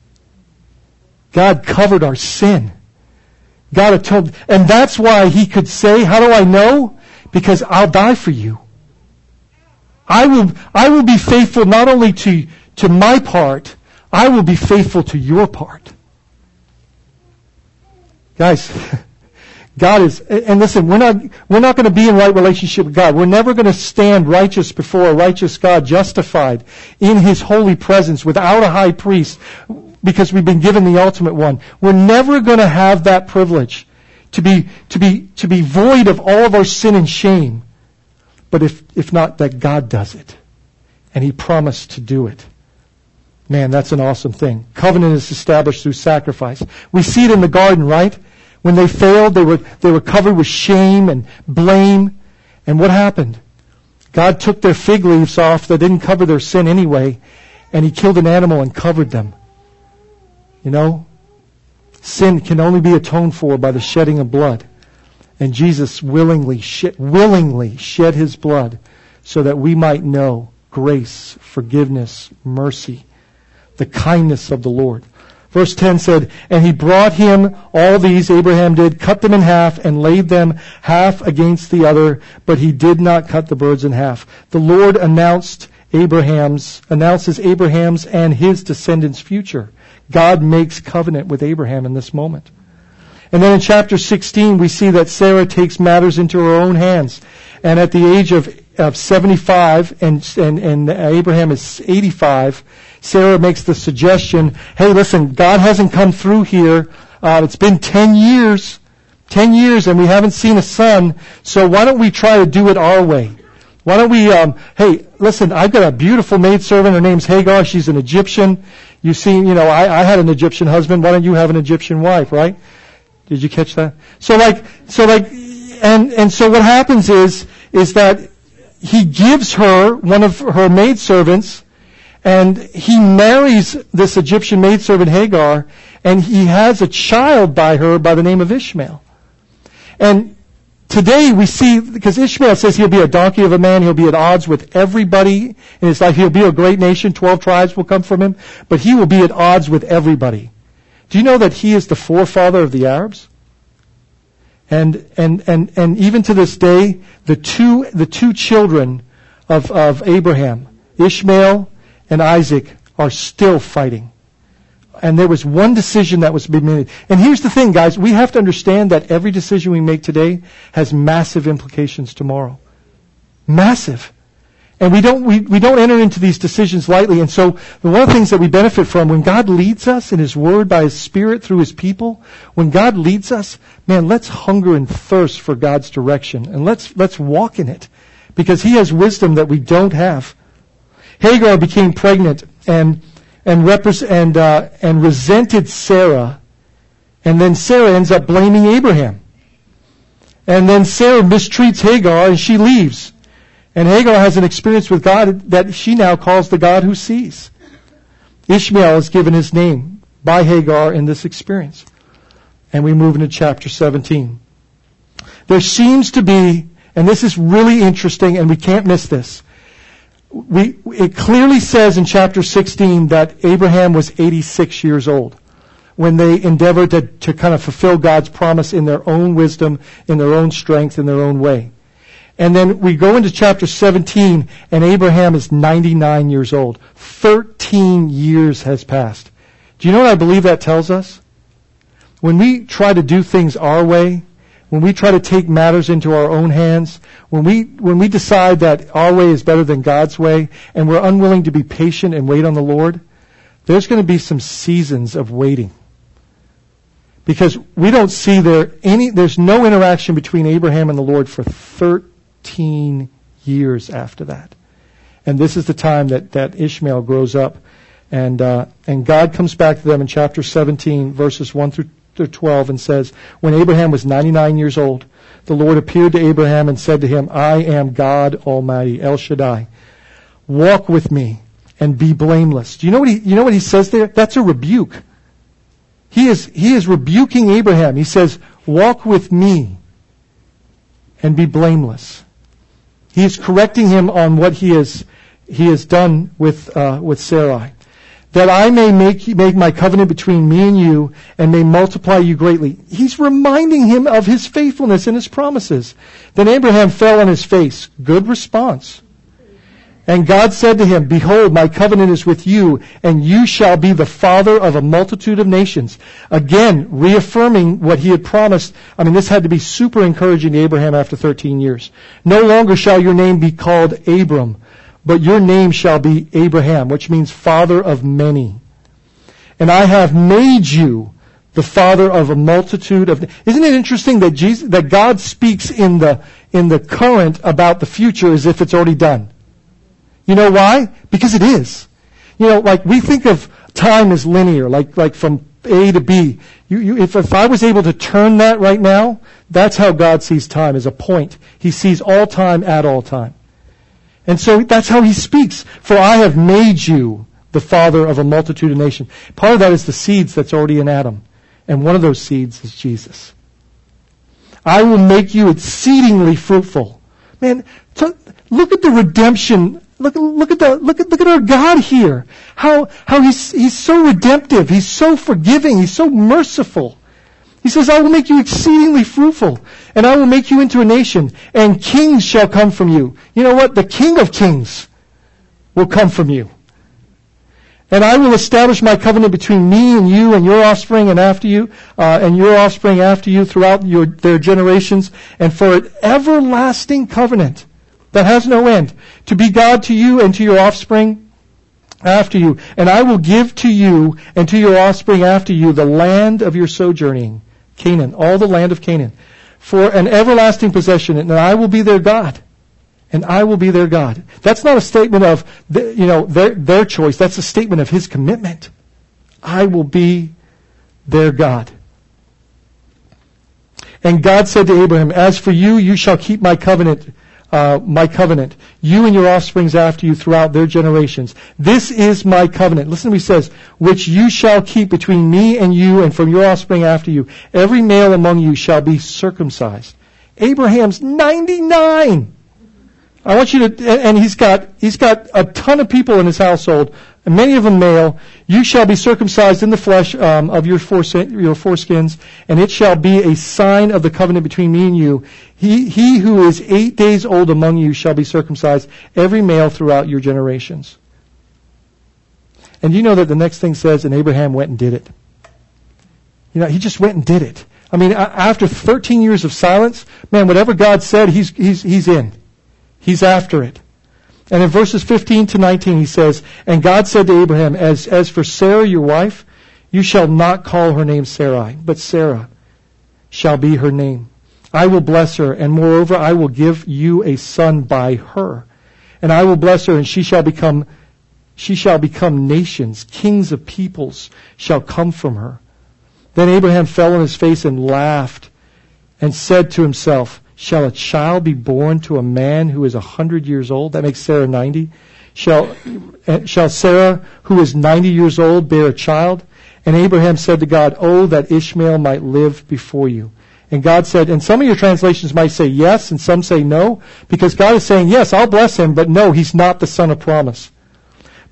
God covered our sin. God atoned. And that's why he could say, how do I know? Because I'll die for you. I will, I will be faithful not only to, to my part, I will be faithful to your part. Guys, God is, and listen, we're not, we're not going to be in right relationship with God. We're never going to stand righteous before a righteous God, justified in His holy presence without a high priest because we've been given the ultimate one. We're never going to have that privilege to be, to be, to be void of all of our sin and shame. But if, if not that God does it. And He promised to do it. Man, that's an awesome thing. Covenant is established through sacrifice. We see it in the garden, right? When they failed, they were, they were covered with shame and blame. And what happened? God took their fig leaves off that didn't cover their sin anyway, and He killed an animal and covered them. You know? Sin can only be atoned for by the shedding of blood. And Jesus willingly, willingly shed His blood so that we might know grace, forgiveness, mercy, the kindness of the Lord. Verse 10 said, And he brought him all these, Abraham did, cut them in half, and laid them half against the other, but he did not cut the birds in half. The Lord announced Abraham's, announces Abraham's and his descendants' future. God makes covenant with Abraham in this moment. And then in chapter 16, we see that Sarah takes matters into her own hands. And at the age of, of 75, and, and, and Abraham is 85, Sarah makes the suggestion, hey, listen, God hasn't come through here. Uh, it's been 10 years, 10 years, and we haven't seen a son, so why don't we try to do it our way? Why don't we, um, hey, listen, I've got a beautiful maidservant. Her name's Hagar. She's an Egyptian. You see, you know, I, I had an Egyptian husband. Why don't you have an Egyptian wife, right? Did you catch that? So like, so like, and, and so what happens is, is that he gives her one of her maidservants, and he marries this Egyptian maidservant Hagar, and he has a child by her by the name of Ishmael. And today we see, because Ishmael says he'll be a donkey of a man, he'll be at odds with everybody in his life. He'll be a great nation, 12 tribes will come from him, but he will be at odds with everybody. Do you know that he is the forefather of the Arabs? And, and, and, and even to this day, the two, the two children of, of Abraham, Ishmael and Isaac, are still fighting. And there was one decision that was being made. And here's the thing, guys. We have to understand that every decision we make today has massive implications tomorrow. Massive. And we don't, we, we don't enter into these decisions lightly. And so the one of the things that we benefit from when God leads us in His Word by His Spirit through His people, when God leads us, man, let's hunger and thirst for God's direction and let's, let's walk in it because He has wisdom that we don't have. Hagar became pregnant and, and, and, uh, and resented Sarah. And then Sarah ends up blaming Abraham. And then Sarah mistreats Hagar and she leaves. And Hagar has an experience with God that she now calls the God who sees. Ishmael is given his name by Hagar in this experience. And we move into chapter 17. There seems to be, and this is really interesting and we can't miss this. We, it clearly says in chapter 16 that Abraham was 86 years old when they endeavored to, to kind of fulfill God's promise in their own wisdom, in their own strength, in their own way. And then we go into chapter 17 and Abraham is 99 years old. 13 years has passed. Do you know what I believe that tells us? When we try to do things our way, when we try to take matters into our own hands, when we, when we decide that our way is better than God's way, and we're unwilling to be patient and wait on the Lord, there's going to be some seasons of waiting. Because we don't see there any, there's no interaction between Abraham and the Lord for 13 years after that. And this is the time that, that Ishmael grows up. And, uh, and God comes back to them in chapter 17, verses 1 through, through 12, and says, When Abraham was 99 years old, the Lord appeared to Abraham and said to him, I am God Almighty, El Shaddai. Walk with me and be blameless. Do you know what he, you know what he says there? That's a rebuke. He is, he is rebuking Abraham. He says, walk with me and be blameless. He is correcting him on what he has, he has done with, uh, with Sarai. That I may make, make my covenant between me and you and may multiply you greatly. He's reminding him of his faithfulness and his promises. Then Abraham fell on his face. Good response. And God said to him, Behold, my covenant is with you, and you shall be the father of a multitude of nations. Again, reaffirming what he had promised. I mean, this had to be super encouraging to Abraham after 13 years. No longer shall your name be called Abram, but your name shall be Abraham, which means father of many. And I have made you the father of a multitude of, isn't it interesting that Jesus, that God speaks in the, in the current about the future as if it's already done? You know why? Because it is. You know, like we think of time as linear, like, like from A to B. You, you, if, if I was able to turn that right now, that's how God sees time, as a point. He sees all time at all time. And so that's how he speaks. For I have made you the father of a multitude of nations. Part of that is the seeds that's already in Adam. And one of those seeds is Jesus. I will make you exceedingly fruitful. Man, look at the redemption Look, look at the, look at, look at our God here. How, how he's, he's so redemptive. He's so forgiving. He's so merciful. He says, I will make you exceedingly fruitful, and I will make you into a nation, and kings shall come from you. You know what? The King of kings will come from you. And I will establish my covenant between me and you and your offspring and after you, uh, and your offspring after you throughout your, their generations, and for an everlasting covenant that has no end, to be God to you and to your offspring after you. And I will give to you and to your offspring after you the land of your sojourning, Canaan, all the land of Canaan, for an everlasting possession, and I will be their God. and I will be their God. That's not a statement of, you know, their, their choice. That's a statement of his commitment. I will be their God. And God said to Abraham, As for you, you shall keep my covenant, uh, my covenant, you and your offsprings after you throughout their generations. This is my covenant. Listen to what he says, which you shall keep between me and you and from your offspring after you. Every male among you shall be circumcised. Abraham's 99. I want you to, and he's got, he's got a ton of people in his household, and many of them male. You shall be circumcised in the flesh um, of your, your foreskins, and it shall be a sign of the covenant between me and you. He, he who is eight days old among you shall be circumcised, every male throughout your generations. And you know that the next thing says, and Abraham went and did it. You know, he just went and did it. I mean, after 13 years of silence, man, whatever God said, he's, he's, he's in. He's after it. And in verses 15 to 19 he says, And God said to Abraham, As, as for Sarah your wife, you shall not call her name Sarai, but Sarah shall be her name. I will bless her, and moreover I will give you a son by her. And I will bless her, and she shall become she shall become nations, kings of peoples shall come from her. Then Abraham fell on his face and laughed, and said to himself, Shall a child be born to a man who is a hundred years old? That makes Sarah ninety. Shall, eh, shall Sarah, who is ninety years old, bear a child? And Abraham said to God, Oh, that Ishmael might live before you. And God said, and some of your translations might say yes, and some say no, because God is saying, yes, I'll bless him, but no, he's not the son of promise.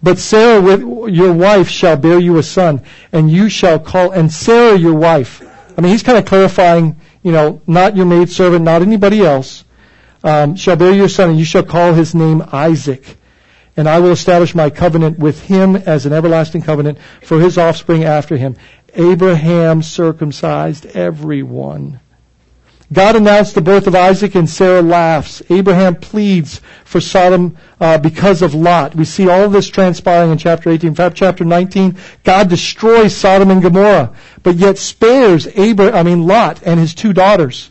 But Sarah, your wife, shall bear you a son, and you shall call, and Sarah, your wife. I mean, he's kind of clarifying you know, not your maidservant, not anybody else, um, shall bear your son, and you shall call his name Isaac. And I will establish my covenant with him as an everlasting covenant for his offspring after him. Abraham circumcised everyone. God announced the birth of Isaac and Sarah laughs. Abraham pleads for Sodom uh, because of Lot. We see all this transpiring in chapter 18. In fact, chapter 19, God destroys Sodom and Gomorrah, but yet spares Abraham, I mean Lot and his two daughters.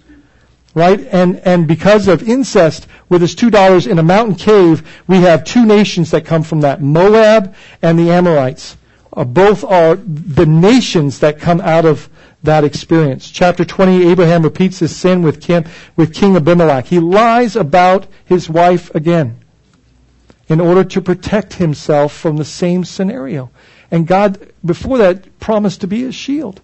Right? And, and because of incest with his two daughters in a mountain cave, we have two nations that come from that, Moab and the Amorites. Uh, both are the nations that come out of that experience. Chapter 20, Abraham repeats his sin with King, with King Abimelech. He lies about his wife again in order to protect himself from the same scenario. And God, before that, promised to be his shield.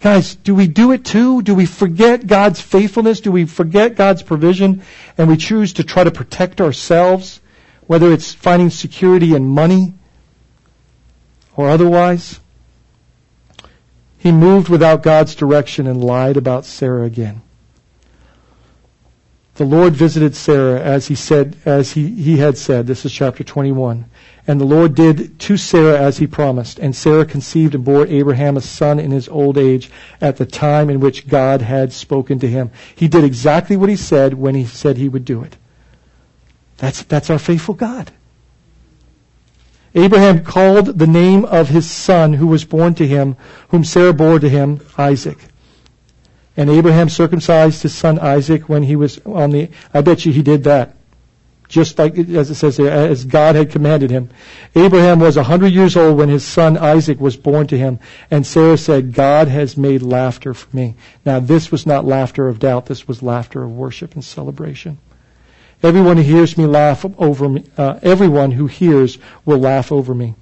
Guys, do we do it too? Do we forget God's faithfulness? Do we forget God's provision and we choose to try to protect ourselves, whether it's finding security in money or otherwise? He moved without God's direction and lied about Sarah again. The Lord visited Sarah as he said, as he, he had said. This is chapter 21. And the Lord did to Sarah as he promised. And Sarah conceived and bore Abraham a son in his old age at the time in which God had spoken to him. He did exactly what he said when he said he would do it. That's, that's our faithful God. Abraham called the name of his son who was born to him, whom Sarah bore to him, Isaac. And Abraham circumcised his son Isaac when he was on the, I bet you he did that. Just like, as it says there, as God had commanded him. Abraham was a hundred years old when his son Isaac was born to him. And Sarah said, God has made laughter for me. Now this was not laughter of doubt. This was laughter of worship and celebration. Everyone who hears me laugh over me, uh, everyone who hears will laugh over me.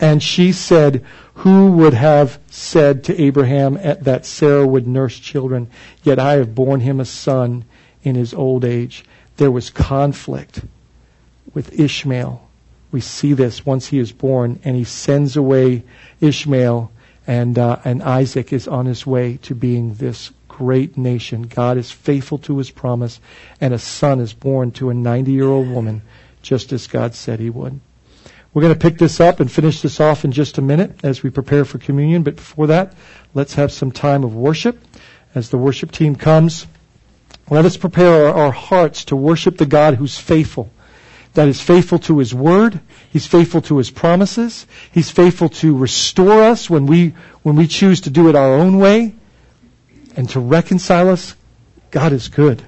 And she said, Who would have said to Abraham that Sarah would nurse children? Yet I have borne him a son in his old age. There was conflict with Ishmael. We see this once he is born, and he sends away Ishmael, and uh, and Isaac is on his way to being this great nation. God is faithful to his promise, and a son is born to a 90 year old woman, just as God said he would. We're going to pick this up and finish this off in just a minute as we prepare for communion, but before that, let's have some time of worship. As the worship team comes, let us prepare our, our hearts to worship the God who's faithful that is faithful to His Word. He's faithful to His promises. He's faithful to restore us when we, when we choose to do it our own way and to reconcile us, God is good.